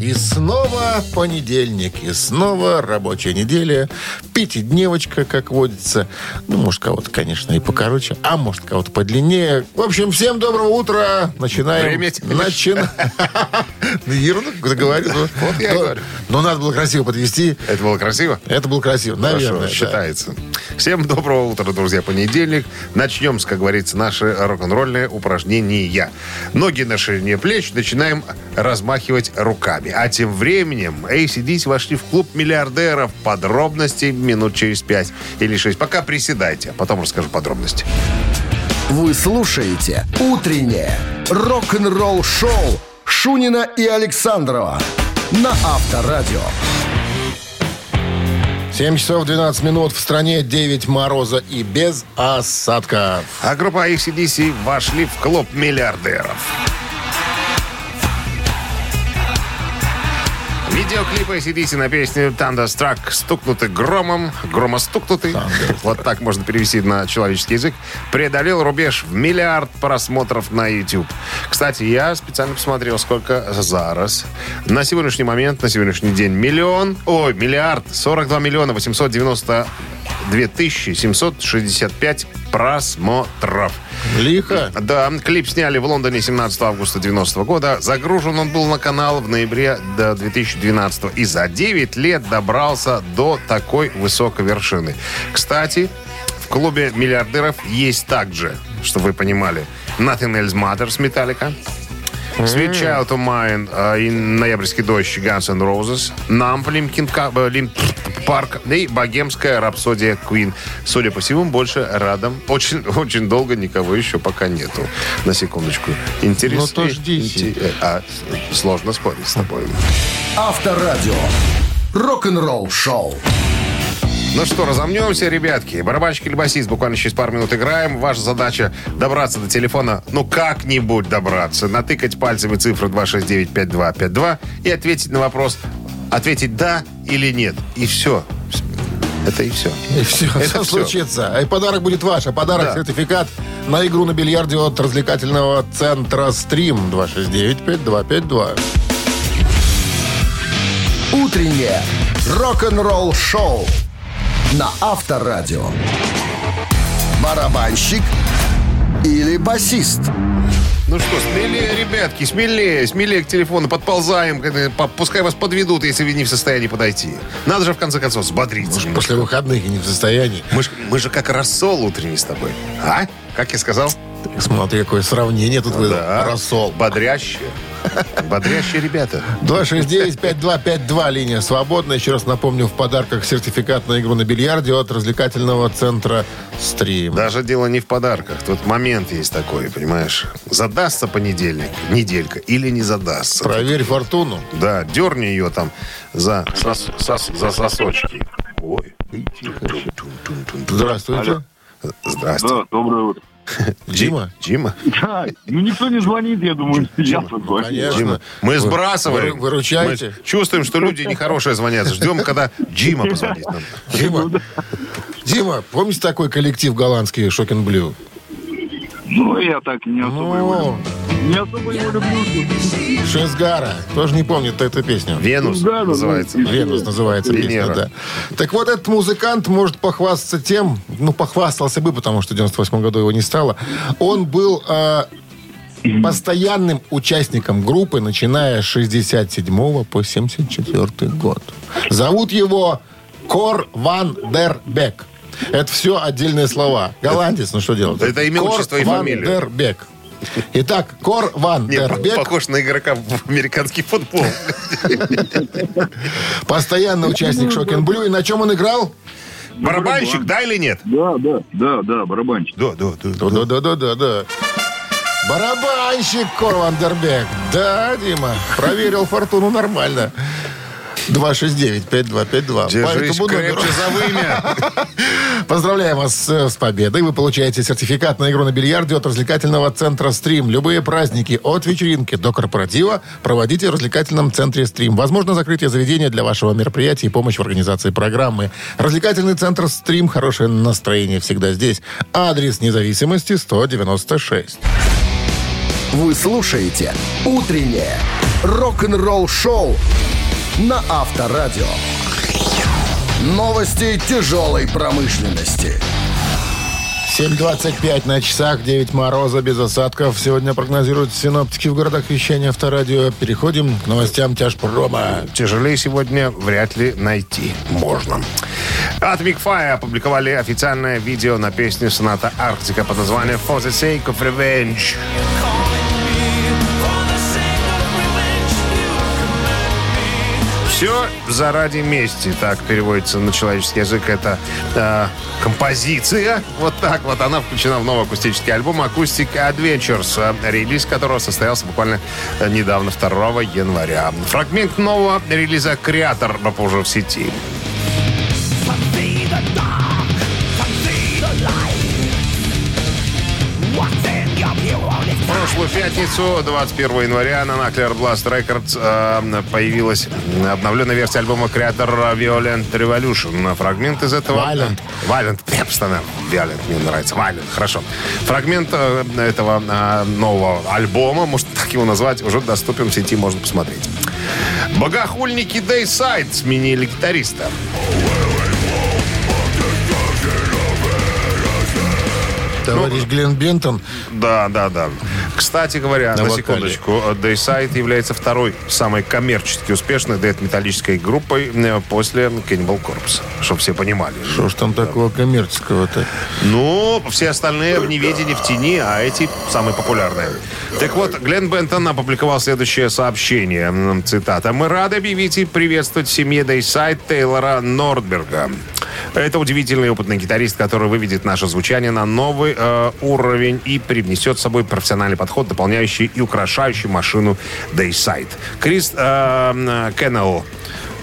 И снова понедельник, и снова рабочая неделя. Пятидневочка, как водится. Ну, может, кого-то, конечно, и покороче, а может, кого-то подлиннее. В общем, всем доброго утра. Начинаем. Время Начинаем. Ерунду говорю. Вот я и говорю. Но надо было красиво подвести. Это было красиво? Это было красиво, наверное. Считается. Всем доброго утра, друзья. Понедельник. Начнем с, как говорится, наши рок-н-ролльные упражнения. Ноги на ширине плеч. Начинаем размахивать руками. А тем временем ACDC вошли в клуб миллиардеров. Подробности минут через пять или шесть. Пока приседайте, а потом расскажу подробности. Вы слушаете «Утреннее рок-н-ролл-шоу» Шунина и Александрова на Авторадио. 7 часов 12 минут. В стране 9 мороза и без осадков. А группа ACDC вошли в клуб миллиардеров. Видеоклипы ACDC на песню Thunderstruck стукнуты громом, громостукнутый, вот так можно перевести на человеческий язык, преодолел рубеж в миллиард просмотров на YouTube. Кстати, я специально посмотрел, сколько зараз. На сегодняшний момент, на сегодняшний день миллион, ой, миллиард, 42 миллиона 890 2765 просмотров. Лихо. Да, клип сняли в Лондоне 17 августа 90 года. Загружен он был на канал в ноябре до 2012 и за 9 лет добрался до такой высокой вершины. Кстати, в клубе миллиардеров есть также, чтобы вы понимали, Nothing Else Matters Metallica, Sweet Child of Mine э, и Ноябрьский дождь Guns N' Roses, Numb Лимкин Парк и Богемская рапсодия Queen. Судя по всему, больше радом. Очень, очень долго никого еще пока нету. На секундочку. Интересно. Ну, то ждите. Инте- А, сложно спорить с тобой. Авторадио. Рок-н-ролл-шоу. Ну что, разомнемся, ребятки. Барабанщик или басист, буквально через пару минут играем. Ваша задача добраться до телефона, ну как-нибудь добраться, натыкать пальцами цифру 269-5252 и ответить на вопрос, ответить да или нет. И все. Это и все. И все, Это все всё. случится. И подарок будет ваш. А подарок Да. сертификат на игру на бильярде от развлекательного центра «Стрим» 269-5252. Утреннее рок-н-ролл-шоу на Авторадио. Барабанщик или басист? Ну что, смелее, ребятки, смелее, смелее к телефону, подползаем, по- пускай вас подведут, если вы не в состоянии подойти. Надо же, в конце концов, взбодриться. Может, после выходных и не в состоянии. Мы, ж- мы же как рассол утренний с тобой. А? Как я сказал? Смотри, какое сравнение тут выдал. Да. Рассол. Бодрящие. Бодрящие ребята. 269-5252, линия свободна. Еще раз напомню, в подарках сертификат на игру на бильярде от развлекательного центра «Стрим». Даже дело не в подарках. Тут момент есть такой, понимаешь? Задастся понедельник, неделька, или не задастся. Проверь фортуну. Да, дерни ее там за, сос- сос- за сосочки. Ой, тихо. Тун-тун-тун-тун. Здравствуйте. Да, доброе утро. Дима? Дима? Да, ну никто не звонит, я думаю, я позвоню. Конечно. Дима. Мы сбрасываем. вы- выручаете. Мы чувствуем, что люди нехорошие звонят. Ждем, когда Дима позвонит нам. Дима, Дима, помните такой коллектив голландский «Shocking Blue»? Ну, я так не особо его Ну, люблю. Не особо его люблю. Шизгара. Тоже не помнит эту песню. Venus Да, да. называется. Venus называется Венера. песня, да. Так вот, этот музыкант может похвастаться тем, ну, похвастался бы, потому что в 98 году его не стало. Он был э, постоянным участником группы, начиная с 67 по 74 год. Зовут его Кор Ван Дер Бек. Это все отдельные слова. Голландец, ну что делать? Это имя, отчество и Ван фамилия. Дер Бек. Итак, Кор Ван Нет, похож на игрока в американский футбол. Постоянный участник Shocking Blue. И на чем он играл? Барабанщик, да или нет? Да, да, да, да, барабанщик. Да, да, да. Да-да-да-да-да. Барабанщик Кор Ван Дер Бек. Да, Дима, проверил фортуну нормально. 269-5252. По Держись номеру. крепче за вымя. Поздравляем вас э, с победой. Вы получаете сертификат на игру на бильярде от развлекательного центра «Стрим». Любые праздники от вечеринки до корпоратива проводите в развлекательном центре «Стрим». Возможно, закрытие заведения для вашего мероприятия и помощь в организации программы. Развлекательный центр «Стрим». Хорошее настроение всегда здесь. Адрес независимости 196. Вы слушаете «Утреннее рок-н-ролл-шоу» на Авторадио. Новости тяжелой промышленности. 7.25 на часах, 9 мороза без осадков. Сегодня прогнозируют синоптики в городах вещания Авторадио. Переходим к новостям тяжпрома. Тяжелее сегодня вряд ли найти можно. Atomic Fire опубликовали официальное видео на песню соната Арктика под названием For the Sake of Revenge. Все заради мести, так переводится на человеческий язык. Это э, композиция, вот так вот, она включена в новый акустический альбом Acoustic Adventures, э, релиз которого состоялся буквально э, недавно, 2 января. Фрагмент нового релиза «Креатор» попозже в сети. Прошлую пятницу, 21 января, на Nuclear Blast Records э, появилась обновленная версия альбома Creator Violent Revolution. Фрагмент из этого... Violent. Violent. Постоянно Violent мне нравится. Violent. Хорошо. Фрагмент э, этого э, нового альбома, можно так его назвать, уже доступен в сети, можно посмотреть. Богохульники Dayside сменили гитариста. Товарищ Глен Бентон. Да, да, да. Кстати говоря, На на, вокале. секундочку, Dayside является второй самой коммерчески успешной дэт-металлической группой э, после Cannibal Corpse. Чтобы все понимали. Что ж там такого коммерческого-то? Ну, все остальные в неведении, в тени, а эти самые популярные. Так вот, Глен Бентон опубликовал следующее сообщение. Цитата. «Мы рады объявить и приветствовать в семье Дейсайд Тейлора Нордберга. Это удивительный опытный гитарист, который выведет наше звучание на новый э, уровень и привнесет с собой профессиональный подход, дополняющий и украшающий машину Dayside. Крис э, э, Кеннелл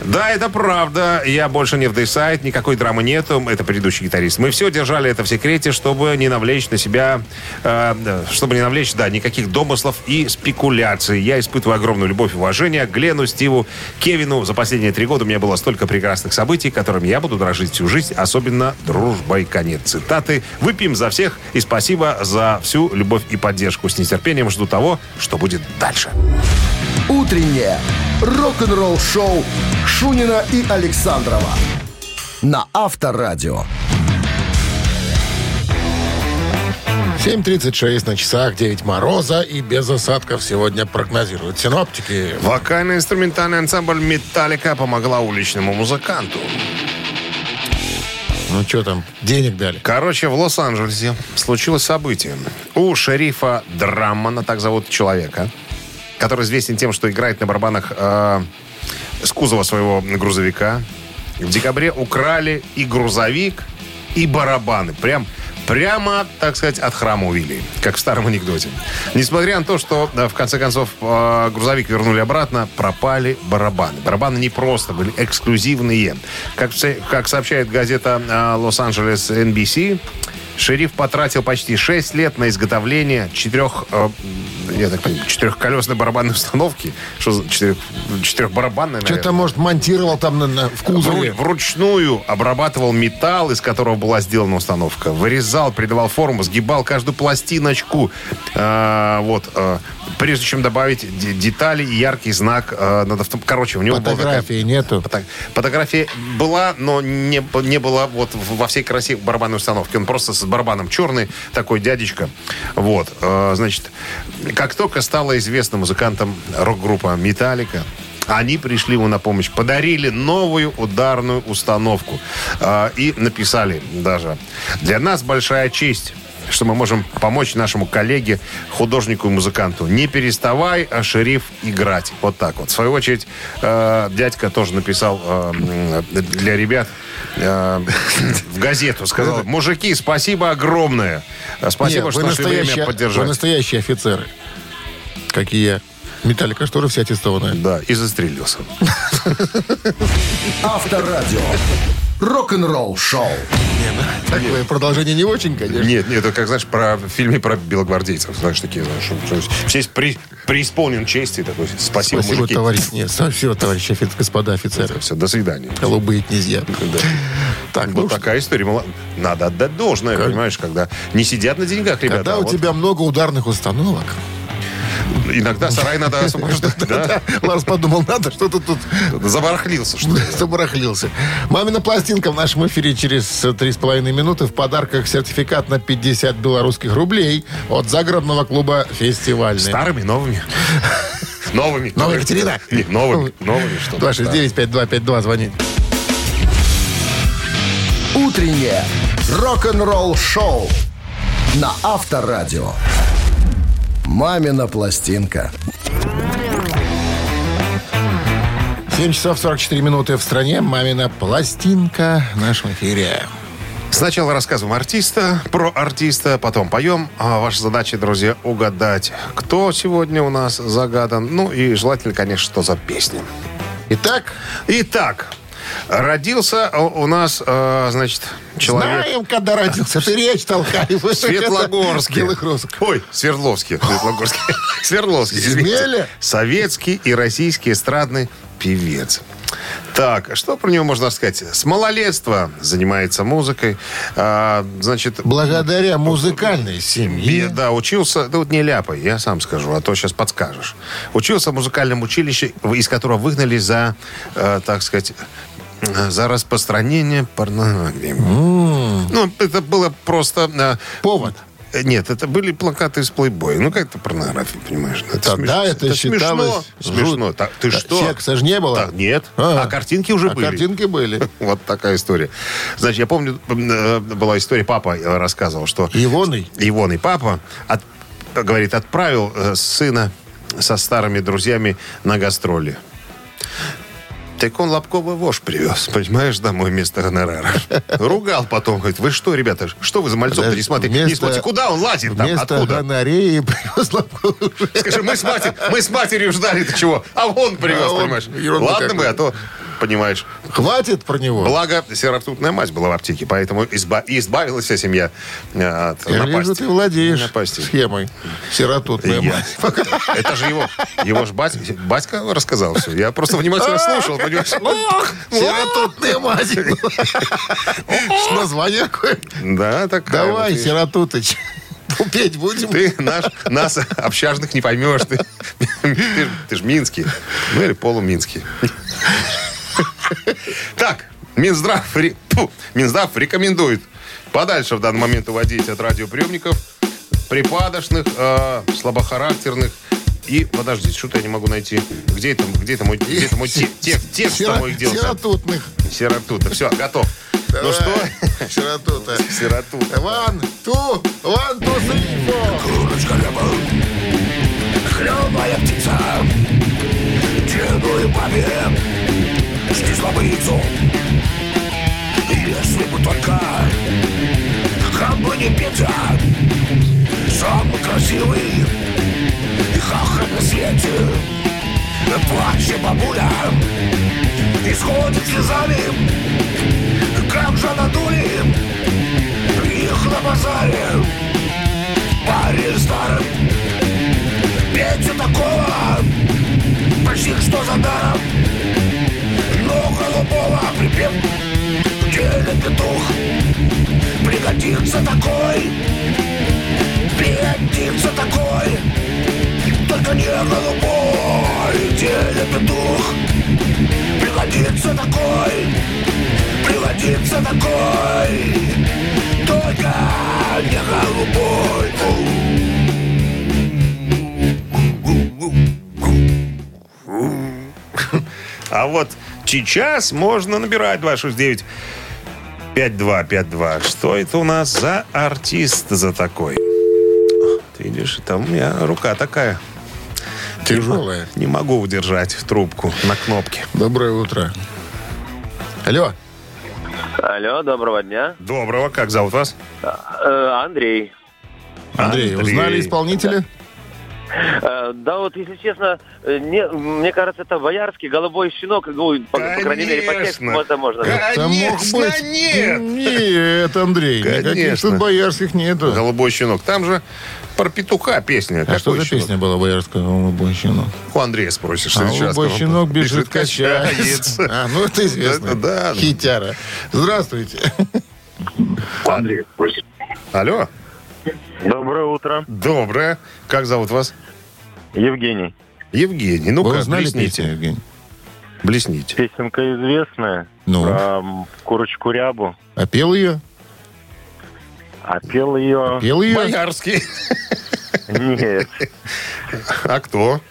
да, это правда. Я больше не в Dayside, никакой драмы нету. Это предыдущий гитарист. Мы все держали это в секрете, чтобы не навлечь на себя, э, чтобы не навлечь, да, никаких домыслов и спекуляций. Я испытываю огромную любовь и уважение к Глену, Стиву, Кевину. За последние три года у меня было столько прекрасных событий, которыми я буду дрожить всю жизнь, особенно дружбой. Конец цитаты. Выпьем за всех и спасибо за всю любовь и поддержку. С нетерпением жду того, что будет дальше. Утреннее рок-н-ролл-шоу Шунина и Александрова на Авторадио. 7.36 на часах, 9 мороза и без осадков сегодня прогнозируют синоптики. Вокально-инструментальный ансамбль «Металлика» помогла уличному музыканту. Ну что там, денег дали? Короче, в Лос-Анджелесе случилось событие. У шерифа Драммана, так зовут человека, который известен тем, что играет на барабанах э, с кузова своего грузовика, в декабре украли и грузовик, и барабаны. Прям Прямо, так сказать, от храма увели, как в старом анекдоте. Несмотря на то, что, да, в конце концов, э, грузовик вернули обратно, пропали барабаны. Барабаны не просто были эксклюзивные. Как, как сообщает газета э, Лос-Анджелес NBC, шериф потратил почти 6 лет на изготовление четырех, э, я так понимаю, четырехколесной барабанной установки. Что за четырех, четырехбарабанной, Что-то, наверное? может, монтировал там на- на- в кузове. Вру- Вручную обрабатывал металл, из которого была сделана установка. Вырезал, придавал форму, сгибал каждую пластиночку. А, вот. а, прежде чем добавить де- детали и яркий знак а, над авто... Короче, у него была такая- Фотографии нету. Фото- Фотография была, но не, не было вот во всей красе барабанной установки. Он просто барабаном черный, такой дядечка. Вот. Э, Значит, как только стало известно музыкантам рок-группа «Металлика», они пришли ему на помощь, подарили новую ударную установку Э, и написали даже «Для нас большая честь, что мы можем помочь нашему коллеге, художнику и музыканту. Не переставай, а шериф играть. Вот так вот. В свою очередь, э, дядька тоже написал э, м, для ребят э, в газету. Сказал, мужики, спасибо огромное. Спасибо, что нашли время настоящие, вы поддержать. настоящие офицеры. Как и я. Металлика, что же вся аттестованная. Да, и застрелился. Авторадио. Рок-н-ролл шоу. Такое продолжение не очень, конечно. Нет, нет, это как, знаешь, про, в фильме про белогвардейцев. Знаешь, такие, знаешь, что- что все есть при, преисполнен чести. Такой, спасибо, Спасибо, мужики. товарищ. Нет, спасибо, товарищи офи- господа офицеры. Все, до свидания. Голубые князья. Да. Так, ну Вот что, такая история. Мало- Надо отдать должное, понимаешь, когда не сидят на деньгах, ребята. когда а у вот тебя много ударных установок, Иногда сарай надо освобождать, да? Ларс подумал, надо что-то тут Забарахлился, что ли? забарахлился. Мамина пластинка в нашем эфире через э, три с половиной минуты. В подарках сертификат на 50 белорусских рублей от загородного клуба «Фестивальный». Старыми, новыми. Новыми. Новая Екатерина. Не, новыми. Новыми, что 269-5252, звонит. Утреннее рок-н-ролл шоу на Авторадио. Мамина пластинка. 7 часов 44 минуты в стране. Мамина пластинка в нашем эфире. Сначала рассказываем артиста, про артиста, потом поем. А ваша задача, друзья, угадать, кто сегодня у нас загадан. Ну и желательно, конечно, что за песня. Итак, Итак, родился у нас, э, значит, человек... знаем, когда родился. Ты речь. Светлогорске. Белых розок. Ой, Свердловский. Светлогорский. Свердловский. извините. Советский и российский эстрадный певец. Так, что про него можно сказать? С малолетства занимается музыкой. А, значит, Благодаря музыкальной семье. да, учился, да вот не ляпай, я сам скажу, а то сейчас подскажешь. Учился в музыкальном училище, из которого выгнали за, э, так сказать, за распространение порнографии. Ну, это было просто... э, Повод. э, Нет, это были плакаты из плейбоя. Ну, как это порнография, понимаешь? Ну, Это Тогда смеш- это считалось Смешно. Смешно. Так, ты Да, что? секса ж не было? Так, нет. А. А, картинки уже А были. картинки были. Вот такая история. Значит, я помню, э, была история, папа э, рассказывал, что Ивоной. Ивон папа, от- говорит, отправил э, сына со старыми друзьями на гастроли. Так он лобковый вож привез, понимаешь, домой вместо гонорара. Ругал потом, говорит, вы что, ребята, что вы за мальцов не смотрите? Не вместо- смотрите, куда он лазит там, Вместо откуда? гонореи привез лобковую. Скажи, мы с, матер- мы с матерью ждали, ты чего? А он привез, А он понимаешь? Ладно какую. а то, понимаешь. Хватит про него. Благо, серотутная мать была в аптеке, поэтому изба- избавилась вся семья э, от Я вижу, напасти. ты владеешь Напасти. схемой. Сиротутная Я- мать. Это же его, его ж батя, батька рассказал все. Я просто внимательно слушал, мать. Что Название какое? Да, такая вот, Давай, видишь. Сиротутыч. Петь будем? Ты наш, нас, общажных, не поймешь. Ты, ты, ты ж Минский. Ну, или полуминский. Так, Минздрав, тьфу, Минздрав рекомендует подальше в данный момент уводить от радиоприемников припадочных, э, слабохарактерных и, подождите, что-то я не могу найти. Где это, где это мой, где это мой те- текст, текст Сиро- там моих дел? Сиротутных. Сиротута. Все, готов. Ну Давай. что? Сиротута. Сиротута. One, two, one, two, three, four. Хлебная птица Деду и бы яйцо Если бы только Как бы не Петя Самый красивый И хахаль на свете Плачет бабуля Исходит слезами Как же надули Их на базаре. Парень старым Петю такого Почти что за даром голубого припев. Делит петух Пригодится такой. Пригодится такой. Только не голубой Делит петух Пригодится такой. Пригодится такой. Только не голубой. А вот сейчас можно набирать 269 5252. Что это у нас за артист за такой? Ты видишь, там у меня рука такая. Тяжелая. Не могу удержать трубку на кнопке. Доброе утро. Алло. Алло, доброго дня. Доброго, как зовут вас? Э, Андрей. Андрей, Андрей. узнали исполнителя? Э, Да вот, если честно, э, не, мне кажется, это боярский голубой щенок. Ну, по, по крайней мере, по тексту Конечно. это можно. Это мог Конечно, быть. нет. Нет, Андрей, никаких Конечно. тут боярских нету. Голубой щенок. Там же про петуха песня. А что Какой за щенок? песня была боярская «Голубой щенок»? У Андрея спросишь. А сейчас голубой щенок бежит, качается. А, ну это известно. Это да. Хитяра. Здравствуйте. Андрей, просит. Алло. Доброе утро. Доброе. Как зовут вас? Евгений. Евгений. Ну Вы как, блесните. песню, Евгений? Блесните. Песенка известная. Ну? Про курочку рябу. А пел ее? А пел ее... Пел ее? Боярский. Нет. А кто?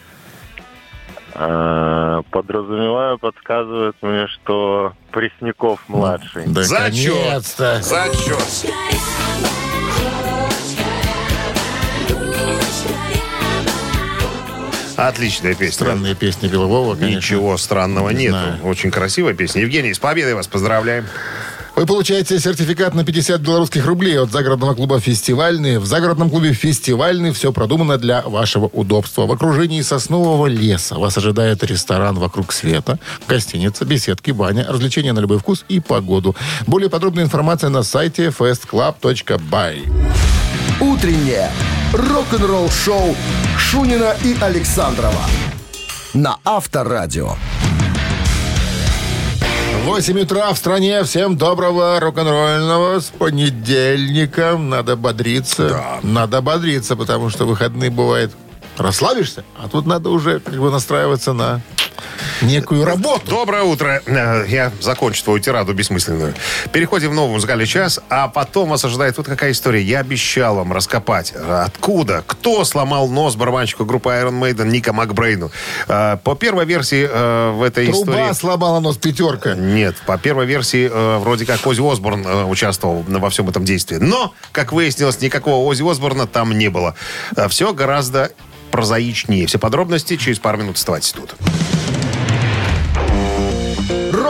А, Подразумеваю, подсказывает мне, что Пресняков младший. Да, Зачет. Зачет. Отличная песня. Странные песни Белового, конечно. Ничего странного Не нет. знаю. Очень красивая песня. Евгений, с победой вас поздравляем. Вы получаете сертификат на 50 белорусских рублей от загородного клуба «Фестивальный». В загородном клубе «Фестивальный» все продумано для вашего удобства. В окружении соснового леса вас ожидает ресторан «Вокруг света», гостиница, беседки, баня, развлечения на любой вкус и погоду. Более подробная информация на сайте festclub.by. Утреннее рок-н-ролл-шоу Шунина и Александрова на Авторадио. 8 утра в стране. Всем доброго рок-н-ролльного. С понедельником. Надо бодриться. Надо бодриться, потому что выходные бывает расслабишься, а тут надо уже как бы настраиваться на некую работу. Доброе утро. Э, Я закончу твою тираду бессмысленную. Переходим в новый музыкальный час, а потом вас ожидает вот какая история. Я обещал вам раскопать. Откуда? Кто сломал нос барабанщику группы Iron Maiden Ника Макбрейну? Э, По первой версии э, в этой Труба истории... сломала нос пятерка. Нет, по первой версии, э, вроде как Ози Осборн э, участвовал во всем этом действии. Но, как выяснилось, никакого Ози Осборна там не было. все гораздо прозаичнее. Все подробности через пару минут оставайтесь тут.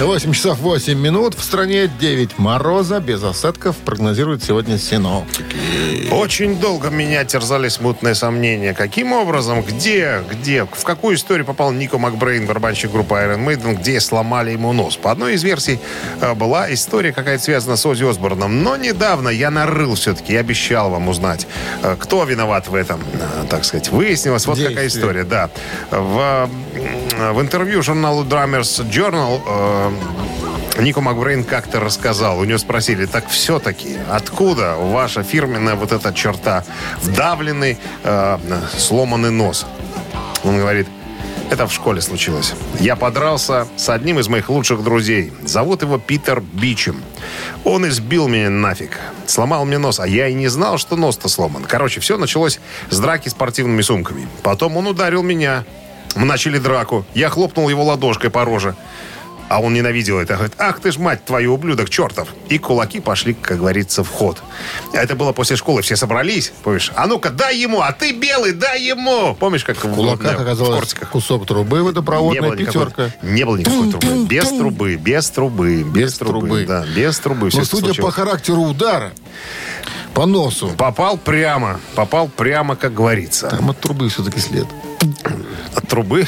8 часов 8 минут. В стране 9 мороза. Без осадков прогнозируют сегодня синоптики. Очень долго меня терзали смутные сомнения. Каким образом, где, где, в какую историю попал Нико Макбрейн, барабанщик группы Iron Maiden, где сломали ему нос? По одной из версий э, была история какая-то связана с Ози Осборном. Но недавно я нарыл все-таки и обещал вам узнать, э, кто виноват в этом, э, так сказать. Выяснилось, вот какая Действие. история, да. В, в интервью журналу Drummers Journal Нико Макбрейн как-то рассказал. У него спросили, так все-таки, откуда ваша фирменная вот эта черта? Вдавленный, э, сломанный нос. Он говорит, это в школе случилось. Я подрался с одним из моих лучших друзей. Зовут его Питер Бичем. Он избил меня нафиг. Сломал мне нос, а я и не знал, что нос-то сломан. Короче, все началось с драки спортивными сумками. Потом он ударил меня. Мы начали драку. Я хлопнул его ладошкой по роже. А он ненавидел это. Говорит, ах ты ж, мать твою, ублюдок, чертов. И кулаки пошли, как говорится, в ход. Это было после школы. Все собрались. Помнишь? А ну-ка, дай ему, а ты белый, дай ему. Помнишь, как В кулаках оказалось кусок трубы Не водопроводная никакой, пятерка. не было никакой трубы. Без трубы, без трубы, без, Без трубы. трубы. Да, без трубы. Но судя по характеру удара, по носу, Попал прямо, попал прямо, как говорится. там от трубы все-таки след. От трубы?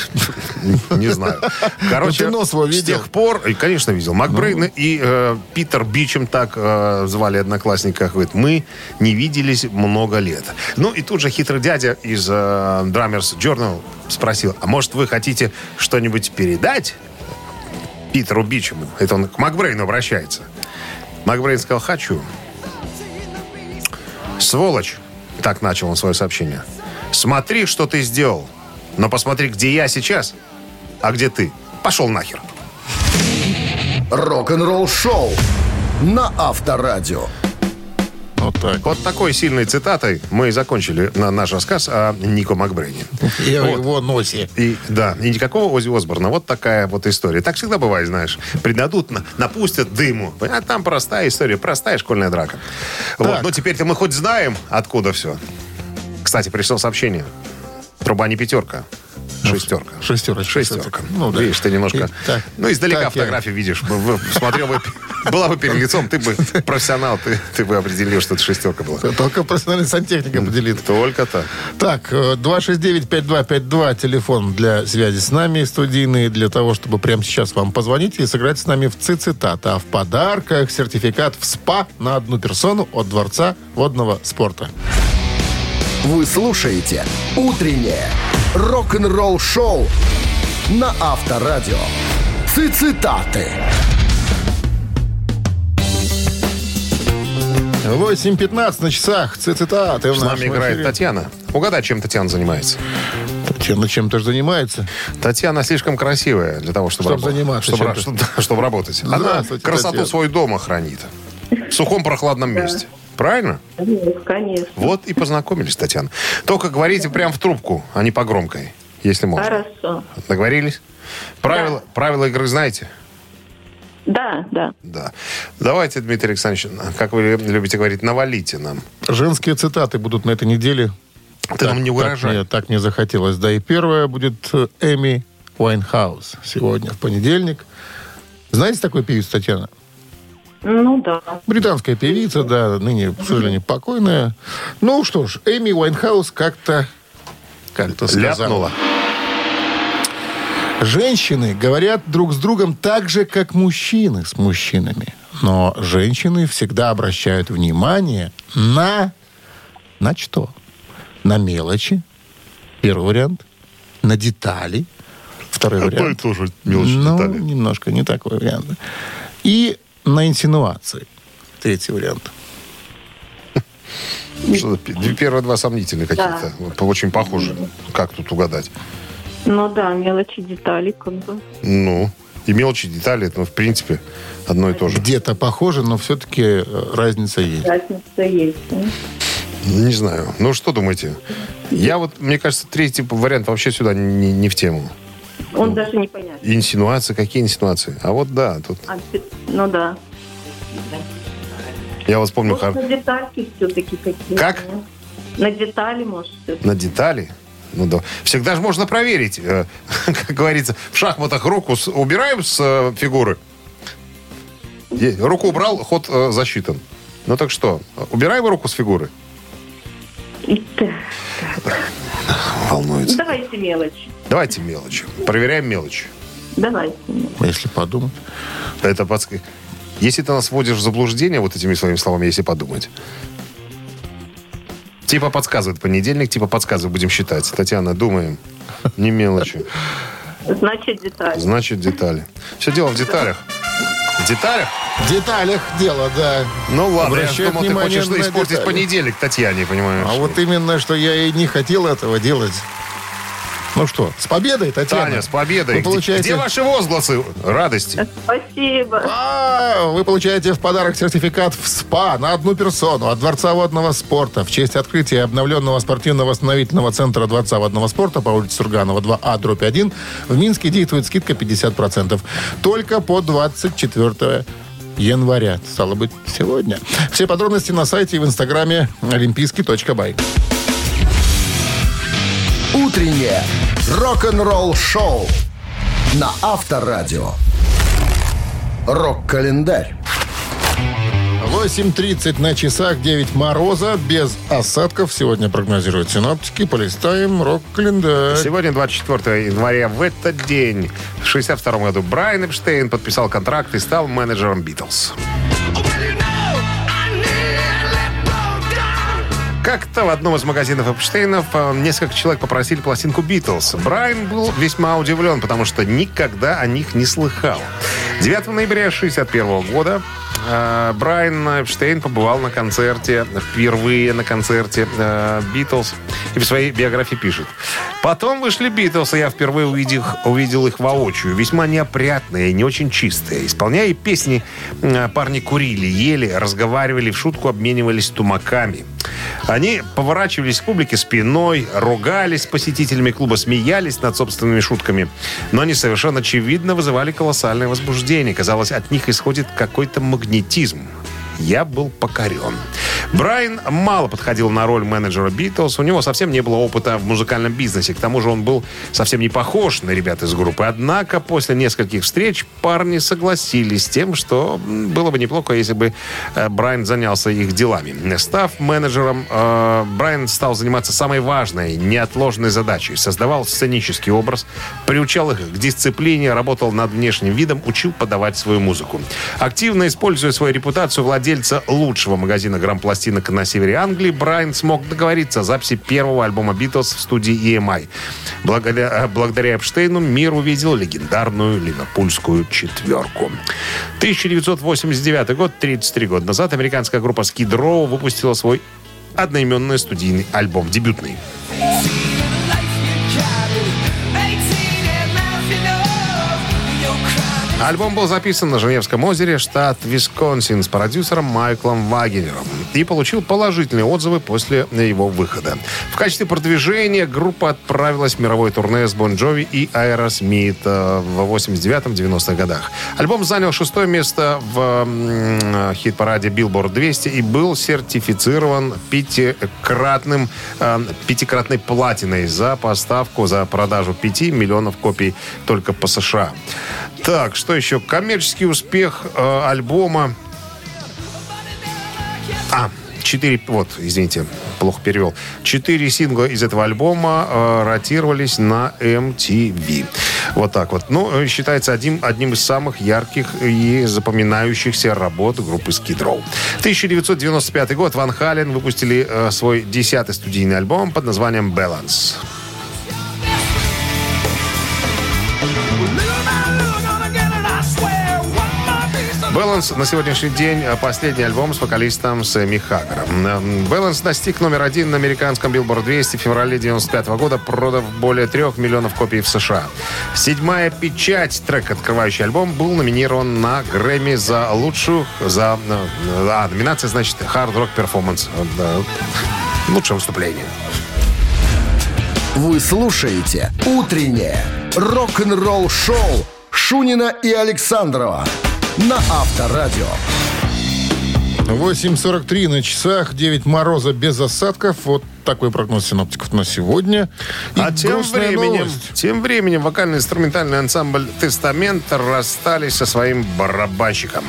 Не знаю. Короче, Ну, ты нос его с тех пор, и, конечно, видел. Макбрейн и э, Питер Бичем, так э, звали одноклассника, говорит, мы не виделись много лет. Ну, и тут же хитрый дядя из э, Drummers Journal спросил, а может, вы хотите что-нибудь передать Питеру Бичему? Это он к Макбрейну обращается. Макбрейн сказал, хочу. Сволочь, так начал он свое сообщение. Смотри, что ты сделал. Но посмотри, где я сейчас, а где ты. Пошел нахер. Рок-н-ролл-шоу на Авторадио. Вот так. Вот такой сильной цитатой мы и закончили на наш рассказ о Нико Макбрейне. И о Вот. его носе. И, да, и никакого Ози Осборна. Вот такая вот история. Так всегда бывает, знаешь. Придадут, на- напустят дыму. А там простая история, простая школьная драка. Вот. Но теперь-то мы хоть знаем, откуда все. Кстати, пришло сообщение. Труба не пятерка. Шестерка. Шестерочка. Шестерка. Ну, да. Видишь, ты немножко... И так- ну, издалека так я- фотографию видишь. Б- б- Смотрел бы, была бы перед лицом, ты бы профессионал, ты, ты бы определил, что это шестерка была. Только профессиональный сантехник определит. Только так. Так, э, 269-5252, телефон для связи с нами, студийный, для того, чтобы прямо сейчас вам позвонить и сыграть с нами в цитат. А в подарках сертификат в СПА на одну персону от Дворца водного спорта. Вы слушаете «Утреннее рок-н-ролл-шоу» на Авторадио. Цитаты. 8.15 на часах. Цитаты в С нами играет эфире. Татьяна. Угадай, чем Татьяна занимается. Татьяна чем-то же занимается. Татьяна слишком красивая для того, чтобы, Чтоб рабо- заниматься чтобы, чтобы- да, чтобы работать. Она красоту Татьяна. свой дома хранит. В сухом прохладном месте. Правильно? Конечно, конечно. Вот и познакомились, Татьяна. Только говорите прям в трубку, а не по громкой, если можно. Хорошо. Договорились? Правила, правила игры знаете? Да, да. Да. Давайте, Дмитрий Александрович, как вы любите говорить, навалите нам. Женские цитаты будут на этой неделе. Ты нам не так угрожай. мне, так мне захотелось. Да, и первая будет э, Эми Уайнхаус сегодня, в понедельник. Знаете такую певицу, Татьяна? Ну да. Британская певица, да, ныне, к сожалению, покойная. Ну что ж, Эми Уайнхаус как-то как-то сказала. Женщины говорят друг с другом так же, как мужчины с мужчинами. Но женщины всегда обращают внимание на... На что? На мелочи. Первый вариант. На детали. Второй вариант. тоже мелочи ну, детали. немножко не такой вариант. И на инсинуации. Третий вариант. Пи- Первые два сомнительные какие-то. Вот Очень похожи. Как тут угадать? Ну да, мелочи, детали как бы. Ну, и мелочи, детали, это, ну, в принципе, одно и то же. Где-то похоже, но все-таки разница есть. Разница есть. да? Не знаю. Ну, что думаете? Я вот, мне кажется, третий вариант вообще сюда не, не в тему. Он даже не понятен. Инсинуации, какие инсинуации? А вот да, тут А, ну да. я вас помню Может, хор- на детальки все-таки какие-то. Как? На детали, может, всё-таки. на детали. Ну да. Всегда же можно проверить. э, Как говорится, в шахматах руку с- убираем с э, фигуры. Е- Руку убрал, ход э, засчитан. Ну так что, убираем руку с фигуры? Волнуется. Давайте мелочи. Давайте мелочи. Проверяем мелочи. Давайте мелочи. Если подумать. Это подск- Если ты нас вводишь в заблуждение вот этими своими словами, если подумать. Типа подсказывает понедельник, типа подсказывает, будем считать. Татьяна, думаем. Не мелочи. Значит, детали. Значит, детали. Все дело в деталях. В деталях? В деталях дело, да. Ну ладно, я Обращает думал, ты хочешь на испортить детали. понедельник Татьяне, понимаешь? А вот именно, что я и не хотел этого делать. Ну что, с победой, Татьяна. Таня, с победой. Вы Где- получаете... Где ваши возгласы радости? Спасибо. А, Вы получаете в подарок сертификат в СПА на одну персону от Дворца водного спорта в честь открытия обновленного спортивно-восстановительного центра Дворца водного спорта по улице Сурганова 2А, дробь 1. В Минске действует скидка 50%. Только по 24 января. Стало быть, сегодня. Все подробности на сайте и в инстаграме олимпийский.бай. Утреннее рок-н-ролл-шоу на Авторадио. Рок-календарь. 8.30 на часах, 9 мороза, без осадков. Сегодня прогнозируют синоптики. Полистаем рок-календарь. Сегодня 24 января. В этот день, в 62 году, Брайан Эпштейн подписал контракт и стал менеджером Битлз. Как-то в одном из магазинов Эпштейнов э, несколько человек попросили пластинку Битлз. Брайан был весьма удивлен, потому что никогда о них не слыхал. 9 ноября 1961 года Брайан Эпштейн побывал на концерте, впервые на концерте э, Битлз. И в своей биографии пишет. Потом вышли Битлз, и я впервые увидел, увидел их воочию. Весьма неопрятные, не очень чистые. Исполняя песни, э, парни курили, ели, разговаривали, в шутку обменивались тумаками. Они поворачивались к публике спиной, ругались с посетителями клуба, смеялись над собственными шутками. Но они совершенно очевидно вызывали колоссальное возбуждение. Казалось, от них исходит какой-то магнетизм. я был покорен. Брайан мало подходил на роль менеджера Битлз. У него совсем не было опыта в музыкальном бизнесе. К тому же он был совсем не похож на ребят из группы. Однако после нескольких встреч парни согласились с тем, что было бы неплохо, если бы э, Брайан занялся их делами. Став менеджером, э, Брайан стал заниматься самой важной, неотложной задачей. Создавал сценический образ, приучал их к дисциплине, работал над внешним видом, учил подавать свою музыку. Активно используя свою репутацию владельца лучшего магазина грампластинок на севере Англии, Брайан смог договориться о записи первого альбома Битлз в студии EMI. Благодаря, э, благодаря Эпштейну мир увидел легендарную ливерпульскую четверку. 1989 год, 33 года назад, американская группа Skid Row выпустила свой одноименный студийный альбом, дебютный. Альбом был записан на Женевском озере, штат Висконсин, с продюсером Майклом Вагенером и получил положительные отзывы после его выхода. В качестве продвижения группа отправилась в мировое турне с Бон Джови и Аэросмит э, в 89-90-х годах. Альбом занял шестое место в хит-параде Billboard 200 и был сертифицирован пятикратным, э, пятикратной платиной за поставку, за продажу 5 миллионов копий только по США. Так, что еще? Коммерческий успех э, альбома. А, четыре, вот, извините, плохо перевел. Четыре сингла из этого альбома э, ротировались на MTV. Вот так вот. Ну, э, считается одним, одним из самых ярких и запоминающихся работ группы Skid Row. 1995 год Ван Хален выпустили э, свой десятый студийный альбом под названием «Balance». Balance на сегодняшний день э, последний альбом с вокалистом Сэмми Хаггером. Эм, Balance достиг номер один на американском Billboard 200 в феврале 95 года, продав более трех миллионов копий в США. Седьмая печать, трек, открывающий альбом, был номинирован на Грэмми за лучшую, за, э, а, номинация, значит, Hard Rock Performance. Э, Лучшее выступление. Вы слушаете «Утреннее рок-н-ролл-шоу» Шунина и Александрова на Авторадио. 8.43 на часах, 9 мороза без осадков. Вот такой прогноз синоптиков на сегодня. И а тем временем, новость. тем временем вокально-инструментальный ансамбль «Тестамент» расстались со своим барабанщиком.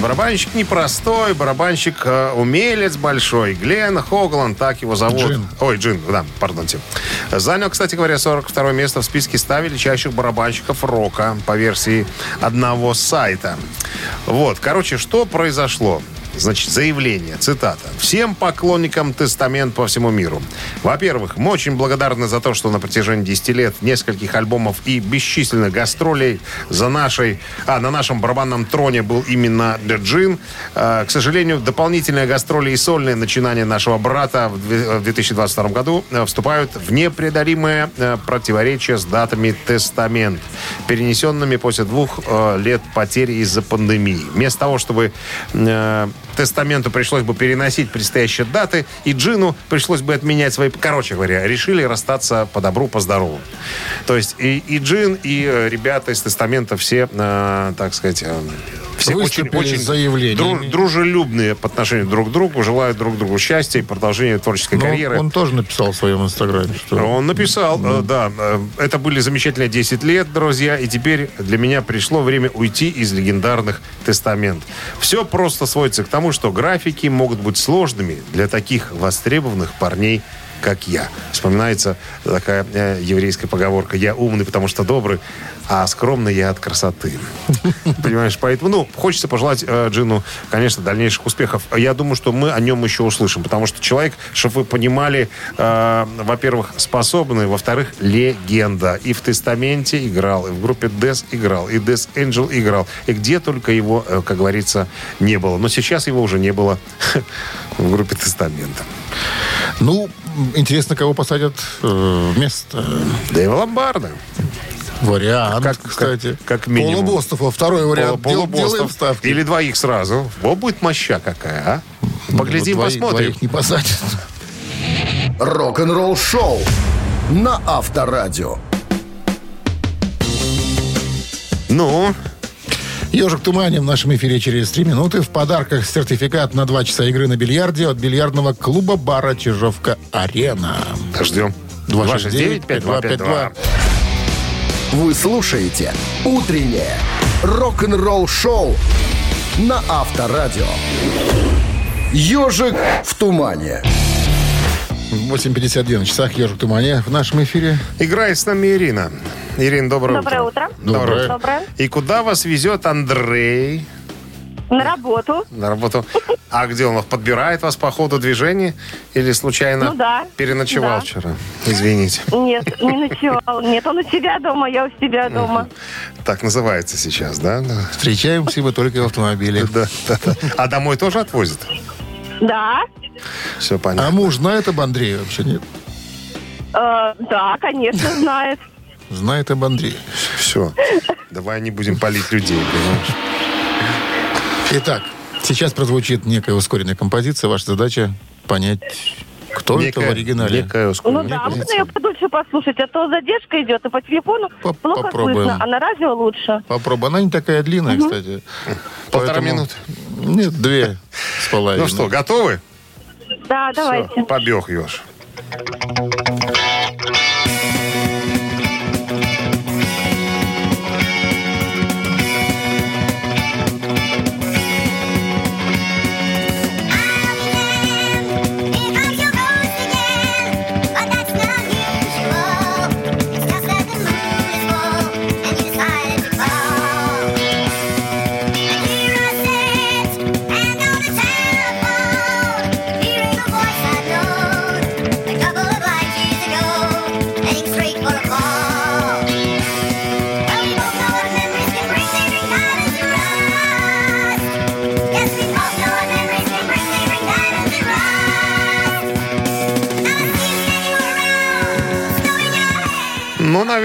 Барабанщик непростой, барабанщик э, умелец большой. Глен Хогланд, так его зовут. Джин. Ой, Джин, да, пардонте. Занял, кстати говоря, 42 место в списке 100 величайших барабанщиков рока по версии одного сайта. Вот, короче, что произошло? Значит, заявление, цитата. «Всем поклонникам Тестамент по всему миру. Во-первых, мы очень благодарны за то, что на протяжении 10 лет, нескольких альбомов и бесчисленных гастролей за нашей, а, на нашем барабанном троне был именно Джин. А, к сожалению, дополнительные гастроли и сольные начинания нашего брата в две- в 2022 году э, вступают в непреодолимое э, противоречие с датами Тестамент, перенесенными после двух э, лет потери из-за пандемии. Вместо того, чтобы э, Тестаменту пришлось бы переносить предстоящие даты, и Джину пришлось бы отменять свои... Короче говоря, решили расстаться по добру, по здорову. То есть и, и Джин, и э, ребята из Тестамента все, э, так сказать... э, все очень, очень с заявлениями. дру- дружелюбные по отношению друг к другу, желают друг другу счастья и продолжения творческой Но карьеры. он тоже написал в своем инстаграме, что... Он написал, э, да, э, это были замечательные 10 лет, друзья, и теперь для меня пришло время уйти из легендарных тестамент. Все просто сводится к тому, что графики могут быть сложными для таких востребованных парней, как я. Вспоминается такая э, еврейская поговорка «Я умный, потому что добрый, а скромный я от красоты». Понимаешь, поэтому, ну, хочется пожелать э, Джину, конечно, дальнейших успехов. Я думаю, что мы о нем еще услышим, потому что человек, чтобы вы понимали, э, во-первых, способный, во-вторых, легенда. И в «Тестаменте» играл, и в группе Death играл, и Death Angel играл. И где только его, э, как говорится, не было. Но сейчас его уже не было в группе «Тестамента». Ну, интересно, кого посадят э, вместо Дэйва Ломбарда. вариант, Как- кстати. как- как минимум. Полубостова, второй вариант. Пол- Дел- полубостов. Делаем ставки. Или двоих сразу. Вот будет моща какая, а? Поглядим, Ну, двоих- посмотрим. двоих не посадят. Рок-н-ролл-шоу на Авторадио. Ну, Ежик Тумани в нашем эфире через три минуты. В подарках сертификат на два часа игры на бильярде от бильярдного клуба бара Чижовка-Арена. Ждем. 269-5252. Вы слушаете «Утреннее рок-н-ролл-шоу» на Авторадио. «Ежик в тумане». 8.52 на часах Ежик Тумани в нашем эфире. Играет с нами Ирина. Ирина, доброе, Доброе утро. Доброе. Доброе. И куда вас везет Андрей На работу. на работу? А где он подбирает вас по ходу движения? Или случайно Ну да. переночевал Да. вчера? Извините. Нет, не ночевал. Нет, он у себя дома, я у себя дома. Так называется сейчас, да? Да, Встречаемся мы только в автомобиле. да, да. А домой тоже отвозит? Да. Все А понятно. муж знает об Андрее вообще? Нет? Э, да, конечно, знает. Знает об Андрее. Все. Давай не будем палить людей, понимаешь? Итак, сейчас прозвучит некая ускоренная композиция. Ваша задача понять, кто это в Некая- оригинале. некая Ну ускоренная да, можно позиция. ее подольше послушать, а то задержка идет, и по телефону По- плохо попробуем. слышно, а на радио лучше. Попробуй. Она не такая длинная, кстати. Полтора Поэтому- минуты. Нет, две с половиной. Ну что, готовы? Да, давайте. Все, побег, Ёж.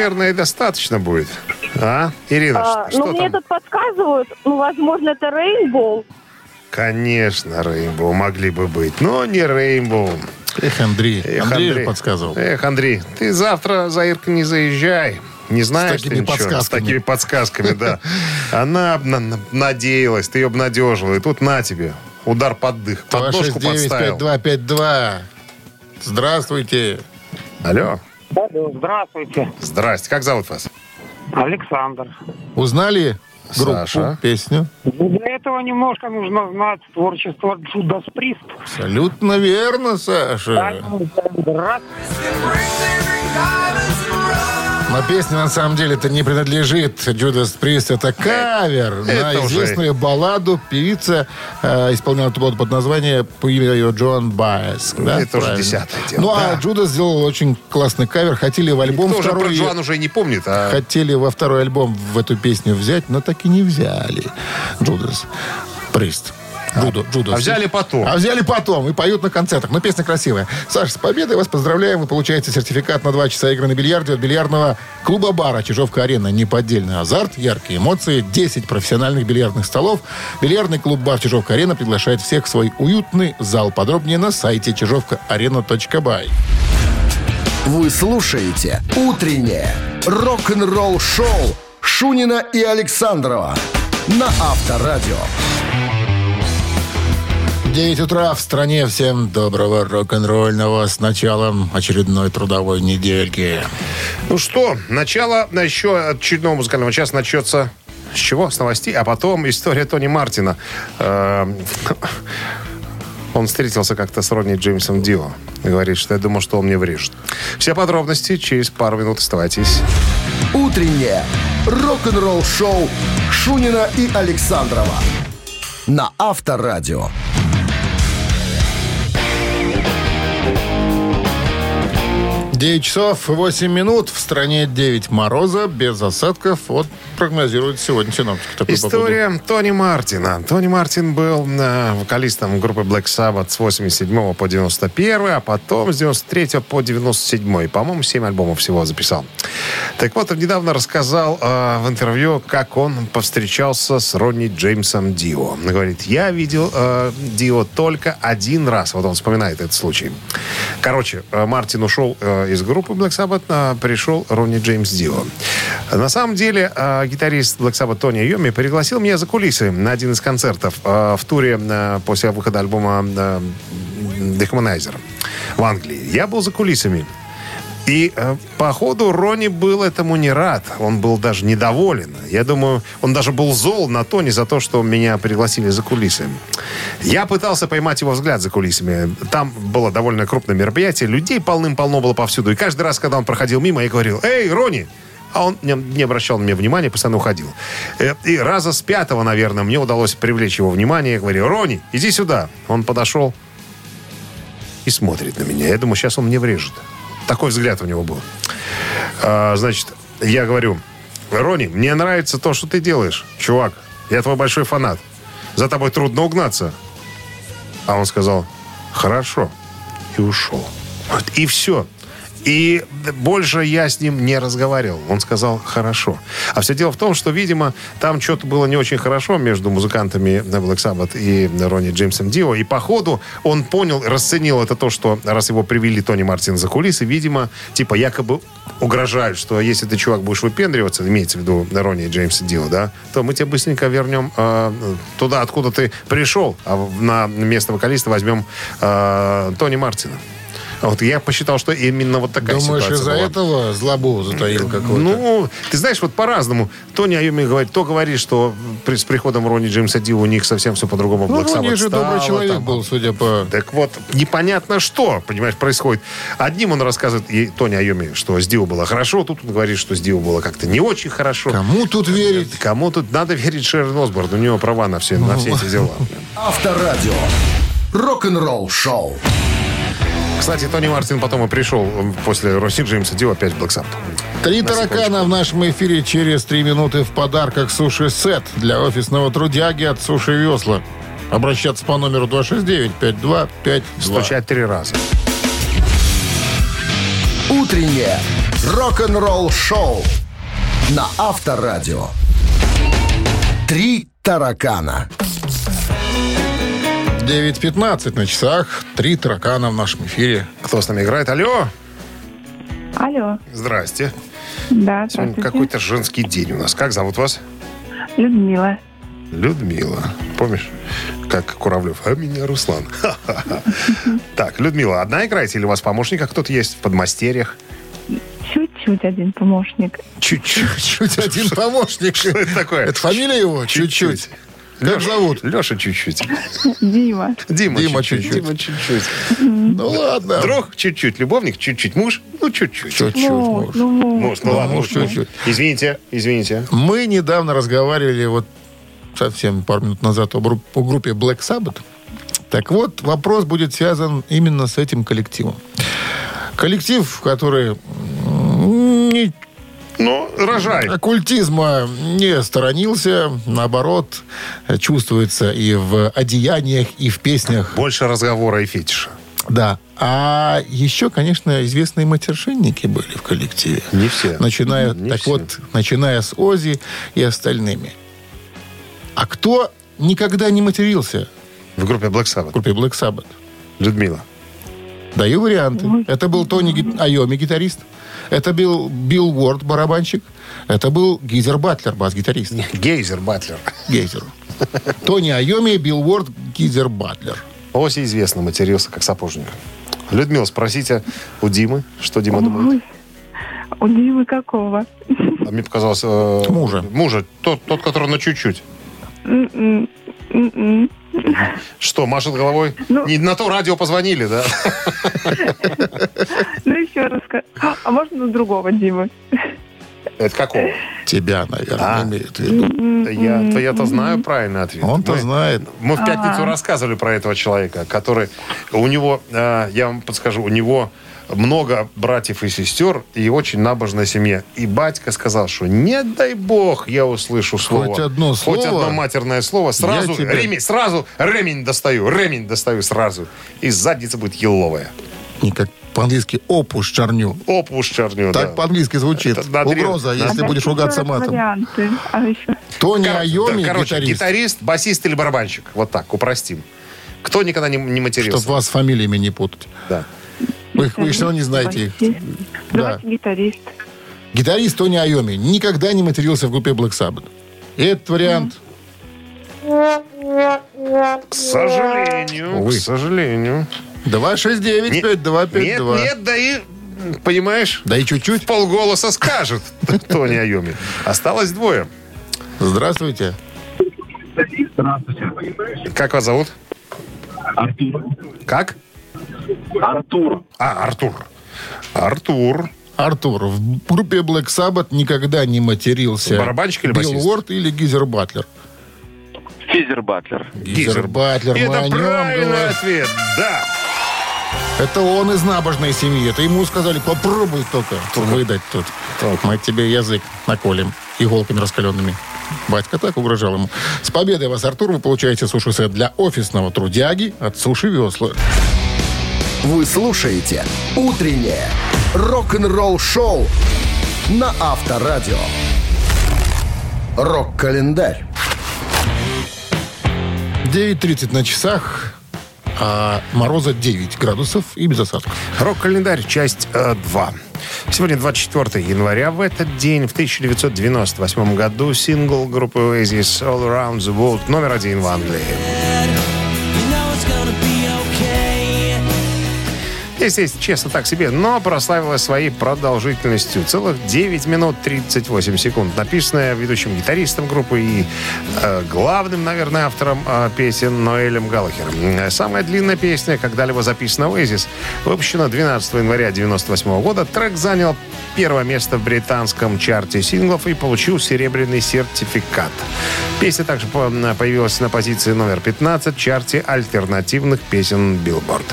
Наверное, достаточно будет. А? Ирина, А, что ну, мне там? тут подсказывают, ну, возможно, это Рейнбоу. Конечно, Рейнбоу могли бы быть, но не Рейнбоу. Эх, Андрей. Эх, Андрей же подсказывал. Эх, Андрей, ты завтра за Иркой не заезжай. Не знаешь такими ты ничего. С подсказками. такими подсказками, да. Она на- на- надеялась, ты ее обнадежила. И тут на тебе. Удар под дых. Подножку подставил. 269-5252. Здравствуйте. Алло. Здравствуйте, Здрасте. Как зовут вас? Александр. Узнали группу, Саша. песню? Для этого немножко нужно знать творчество Джудас Прист. Абсолютно верно, Саша. Но песня на самом деле это не принадлежит Judas Priest. Это кавер на это уже- известную балладу. Певица э, исполняла эту балладу под названием по имени ее Джон Байес. Да? Это уже десятое дело, Ну, да. а Джудас сделал очень классный кавер. Хотели в альбом Никто уже про второй... Джоан уже не помнит, а Хотели во второй альбом в эту песню взять, но так и не взяли. Джудас Прист. Джудо, Джудас. а взяли потом. А взяли потом и поют на концертах. Но песня красивая. Саша, с победой вас поздравляем. Вы получаете сертификат на два часа игры на бильярде от бильярдного клуба-бара «Чижовка-арена». Неподдельный азарт, яркие эмоции, 10 профессиональных бильярдных столов. Бильярдный клуб-бар «Чижовка-арена» приглашает всех в свой уютный зал. Подробнее на сайте чижовкаарена.бай. Вы слушаете «Утреннее рок-н-ролл-шоу» Шунина и Александрова на Авторадио. 9 утра в стране. Всем доброго рок-н-ролльного с началом очередной трудовой недельки. Ну что, начало еще очередного музыкального часа начнется с чего? С новостей, а потом история Тони Мартина. Эм, Он встретился как-то с Ронни Джеймсом Дио. И говорит, что я думал, что он мне врежет. Все подробности через пару минут. Оставайтесь. «Утреннее рок-н-ролл-шоу» Шунина и Александрова на Авторадио. Девять часов 8 минут. В стране 9 мороза, без осадков. Вот прогнозируют сегодня синоптики. История Тони Мартина. Тони Мартин был э, вокалистом группы Black Sabbath с 87 по 91, а потом с 93 по 97. По-моему, 7 альбомов всего записал. Так вот, он недавно рассказал э, в интервью, как он повстречался с Ронни Джеймсом Дио. Он говорит, я видел э, Дио только один раз. Вот он вспоминает этот случай. Короче, э, Мартин ушел э, из группы Black Sabbath а, пришел Ронни Джеймс Дио. На самом деле, а, гитарист Black Sabbath Тони Йоми пригласил меня за кулисы на один из концертов а, в туре после выхода альбома Dehumanizer в Англии. Я был за кулисами. И, э, походу, Ронни был этому не рад. Он был даже недоволен. Я думаю, он даже был зол на Тони за то, что меня пригласили за кулисы. Я пытался поймать его взгляд за кулисами. Там было довольно крупное мероприятие. Людей полным-полно было повсюду. И каждый раз, когда он проходил мимо, я говорил, «Эй, Ронни!» А он не, обращал на меня внимания, постоянно уходил. Э, И раза с пятого, наверное, мне удалось привлечь его внимание. Я говорю, Ронни, иди сюда. Он подошел и смотрит на меня. Я думаю, сейчас он мне врежет. Такой взгляд у него был. А, значит, я говорю, Ронни, мне нравится то, что ты делаешь. Чувак, я твой большой фанат. За тобой трудно угнаться. А он сказал, хорошо. И ушел. Вот, И все. И больше я с ним не разговаривал. Он сказал, хорошо. А все дело в том, что, видимо, там что-то было не очень хорошо между музыкантами Black Sabbath и Ронни Джеймсом Дио. И по ходу он понял, расценил это то, что раз его привели Тони Мартин за кулисы, видимо, типа якобы угрожают, что если ты, чувак, будешь выпендриваться, имеется в виду Ронни Джеймса Дио, да, то мы тебя быстренько вернем э, туда, откуда ты пришел, а на место вокалиста возьмем э, Тони Мартина. Вот я посчитал, что именно вот такая Думаешь, ситуация из-за этого злобу затаил какой-то? Ну, ты знаешь, вот по-разному. Тони Айоми говорит, то говорит, что при- с приходом Ронни Джеймса Ди у них совсем все по-другому Ну, Black Ронни Sabbath же стало, добрый человек там. был, судя по... Так вот, непонятно что, понимаешь, происходит. Одним он рассказывает, и Тони Айоми, что с Дио было хорошо, тут он говорит, что с Дио было как-то не очень хорошо. Кому тут верить? Кому тут надо верить Шерон Осборн, у него права на все, на все эти дела. Авторадио. Рок-н-ролл шоу. Кстати, Тони Мартин потом и пришел э, после Росси Джеймса Дио опять в Black Sabbath. Три На таракана в нашем эфире через три минуты в подарках суши-сет для офисного трудяги от Суши Весла. Обращаться по номеру 269-5252. Стучать три раза. Утреннее рок-н-ролл шоу на Авторадио. Три таракана. 9.15 на часах. Три таракана в нашем эфире. Кто с нами играет? Алло! Алло. Здрасте. Да, Сегодня здравствуйте. какой-то женский день у нас. Как зовут вас? Людмила. Людмила. Помнишь, как Куравлев? А меня Руслан. Так, Людмила, одна играете или у вас помощник, а кто-то есть в подмастерьях? Чуть-чуть один помощник. Чуть-чуть. Чуть один помощник. Что это такое? Это фамилия его? Чуть-чуть. Как зовут? Леша чуть-чуть. Дима. Дима, Дима чуть-чуть. Дима чуть-чуть. Ну ладно. Друг чуть-чуть. Любовник чуть-чуть. Муж? Ну, чуть-чуть. Чуть-чуть. Ну, муж. ну, Муж, ну Ну, ладно. муж чуть-чуть. Извините, извините. Мы недавно разговаривали вот совсем пару минут назад о, бру- о группе Black Sabbath. Так вот, вопрос будет связан именно с этим коллективом. Коллектив, который Ну, рожай. оккультизма не сторонился, наоборот, чувствуется и в одеяниях, и в песнях. Больше разговора и фетиша. Да. А еще, конечно, известные матершинники были в коллективе. Не все. Начиная, Не так все. вот, начиная с Ози и остальными. А кто никогда не матерился В группе Black в Sabbath. группе Black Sabbath? Людмила. Даю варианты. Это был Тони Айоми, гитарист. Это был Билл Уорд, барабанщик. Это был Гизер Батлер, бас-гитарист. Гейзер Батлер. Гейзер. Тони Айоми, Билл Уорд, Гизер Батлер. Оси известно, матерился как сапожник. Людмила, спросите у Димы, что Дима думает. Ой, У Димы какого? А мне показалось... э, Мужа. Мужа. Тот, тот, который на чуть-чуть. М-м, м-м. Что, машет головой? Ну- Не на то радио позвонили, да? Ну, еще раз. А можно на другого Димы? Это какого? Тебя, наверное, А. имеет в виду. Я, я-то знаю правильный ответ. Он-то знает. Мы в пятницу рассказывали про этого человека, который... У него, э, я вам подскажу, у него много братьев и сестер и очень набожная семья. И батька сказал, что не дай бог я услышу слово. Хоть одно Хоть слово, одно матерное слово. Сразу, тебя- ремень, сразу ремень достаю, ремень достаю сразу. И задница будет еловая. Не как по-английски опуш чарню. Опуш черню, Так да. по-английски звучит. Это Угроза, на- если А будешь ругаться матом. Варианты. А еще. Тони Кор- Айоми, да, короче, гитарист. гитарист, басист или барабанщик. Вот так, упростим. Кто никогда не, не матерился? Чтобы вас с фамилиями не путать. Да. Вы, их- вы все равно не знаете их. Да. Давайте гитарист. Гитарист Тони Айоми никогда не матерился в группе Black Sabbath. И этот вариант... К сожалению, Увы. к сожалению. 269-5252. Нет, нет, да и, понимаешь, Да и чуть-чуть. полголоса скажет Тони Айоми. Осталось двое. Здравствуйте. Как вас зовут? Артур. Как? Артур. А, Артур. Артур. Артур, в группе Black Sabbath никогда не матерился. Барабанщик или Билл басист? Уорд или Гизер Батлер? Физер Батлер. Гизер Батлер, это правильный говорим. ответ, да. Это он из набожной семьи. Это ему сказали, попробуй только выдать тут. Мы тебе язык наколем иголками раскаленными. Батька так угрожал ему. С победой вас, Артур, вы получаете суши-сет для офисного трудяги от Суши Весла. Вы слушаете «Утреннее рок-н-ролл-шоу» на Авторадио. Рок-календарь. 9.30 на часах, а мороза 9 градусов и без осадков. Рок-календарь, часть 2. Сегодня 24 января. В этот день, в 1998 году, сингл группы Oasis «All Around the World» номер один в Англии. Если честно, так себе, но прославилась своей продолжительностью. Целых 9 минут 38 секунд. Написанная ведущим гитаристом группы и э, главным, наверное, автором э, песен Ноэлем Галлахером. Самая длинная песня, когда-либо записана Oasis, выпущена 12 января 1998 года. Трек занял первое место в британском чарте синглов и получил серебряный сертификат. Песня также по- появилась на позиции номер 15 в чарте альтернативных песен Billboard.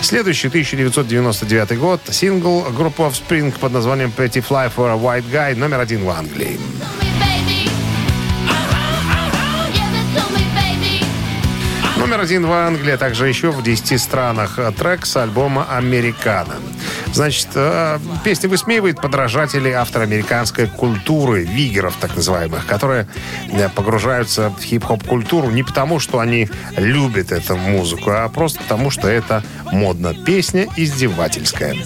Следующий 1999 год. Сингл группы Offspring под названием Pretty Fly for a White Guy номер один в Англии. Номер один в Англии, а также еще в 10 странах. Трек с альбома «Американо». Значит, э, песня высмеивает подражателей афроамериканской культуры, вигеров так называемых, которые э, погружаются в хип-хоп-культуру не потому, что они любят эту музыку, а просто потому, что это модно. Песня издевательская.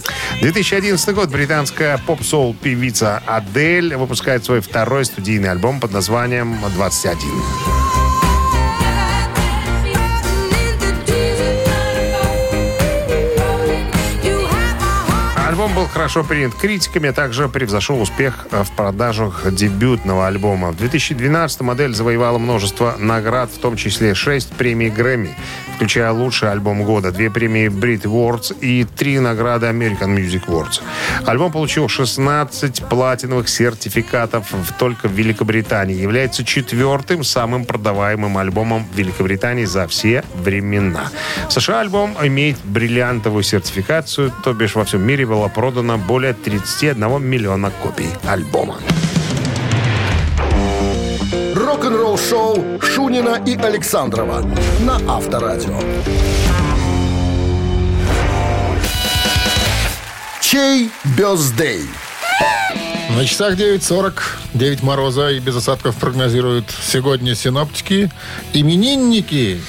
2011 год. Британская поп-соул певица Адель выпускает свой второй студийный альбом под названием «21». Альбом был хорошо принят критиками, а также превзошел успех э, в продажах дебютного альбома. В 2012 модель завоевала множество наград, в том числе 6 премий Грэмми, включая лучший альбом года, 2 премии Brit Awards и 3 награды American Music Awards. Альбом получил 16 платиновых сертификатов только в Великобритании. Является четвертым самым продаваемым альбомом в Великобритании за все времена. В США альбом имеет бриллиантовую сертификацию, то бишь во всем мире было продано более 31 миллиона копий альбома. Рок-н-ролл-шоу Шунина и Александрова на Авторадио. Чей бездей? На часах 9.40, 9 мороза и без осадков прогнозируют сегодня синоптики. Именинники.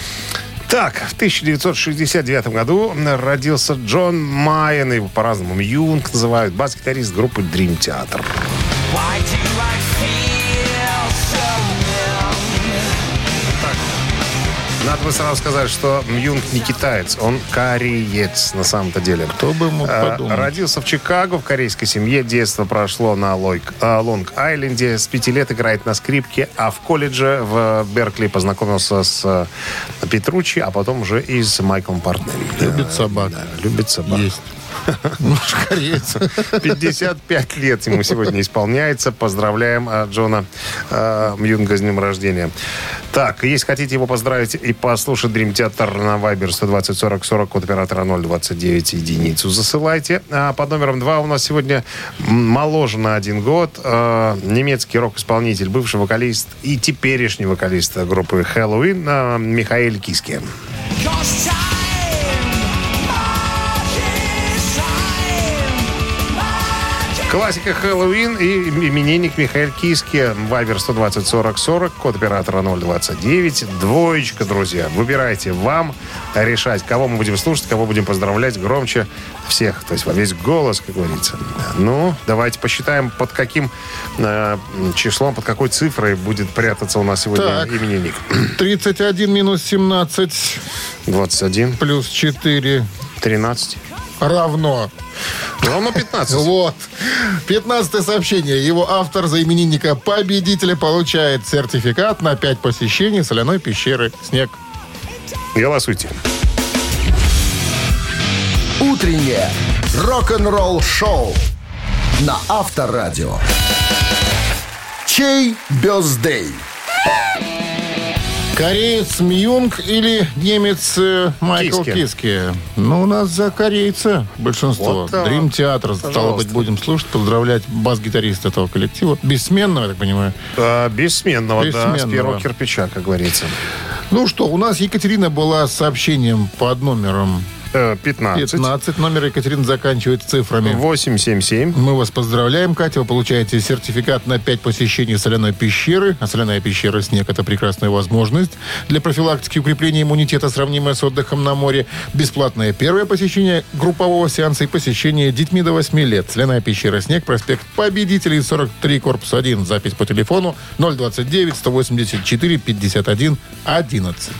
Так, в 1969 году родился Джон Майен, его по-разному Юнг называют, бас-гитарист группы Dream Theater. Бы сразу сказать, что Юнг не китаец, он кореец на самом-то деле. Кто бы мог Э, подумать. Родился в Чикаго, в корейской семье. Детство прошло на э, Лонг-Айленде. С пяти лет играет на скрипке, а в колледже в Беркли познакомился с э, Петручи, а потом уже и с Майклом Портнелли. Любит собак. Да, любит собак. Есть. Ну, ж кореец. 55 лет ему сегодня исполняется. Поздравляем э, Джона э, Юнга с днем рождения. Так, если хотите его поздравить и послушать Dream Theater на Viber 120 40 40 код оператора 029 единицу засылайте. А под номером 2 у нас сегодня моложе на один год. э, немецкий рок-исполнитель, бывший вокалист и теперешний вокалист группы Хэллоуин э, Михаил Киски. Классика Хэллоуин и именинник Михаил Киски. Вайбер 120 40 40, код оператора 029. Двоечка, друзья. Выбирайте вам решать, кого мы будем слушать, кого будем поздравлять громче всех. То есть во весь голос, как говорится. Ну, давайте посчитаем, под каким э, числом, под какой цифрой будет прятаться у нас сегодня Так. именинник. 31 минус 17 21, плюс 4 13. Равно. Равно 15. Вот. 15 сообщение. Его автор за именинника победителя получает сертификат на 5 посещений соляной пещеры «Снег». Голосуйте. Утреннее рок-н-ролл-шоу на Авторадио. Чей бездей? Кореец Мьюнг или немец э, Майкл Киски. Киски? Ну, у нас за корейца большинство. Вот так. Dream Theater, стало быть, будем слушать, поздравлять бас-гитариста этого коллектива. Бессменного, я так понимаю. А, бессменного, да, с Бессменного. первого кирпича, как говорится. Ну что, у нас Екатерина была с сообщением под номером 15. 15. Номер Екатерины заканчивается цифрами. 877. Мы вас поздравляем, Катя. Вы получаете сертификат на 5 посещений соляной пещеры. А соляная пещера «Снег» — это прекрасная возможность для профилактики и укрепления иммунитета, сравнимая с отдыхом на море. Бесплатное первое посещение группового сеанса и посещение детьми до 8 лет. Соляная пещера «Снег», проспект Победителей, 43, корпус 1. Запись по телефону 029 184 51 11.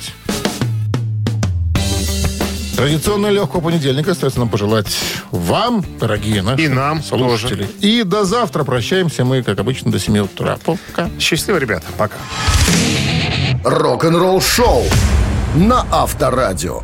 Традиционно легкого понедельника остается нам пожелать вам, дорогие наши И нам слушатели. И до завтра прощаемся мы, как обычно, до 7 утра. Пока. Счастливо, ребята. Пока. Рок-н-ролл-шоу на Авторадио.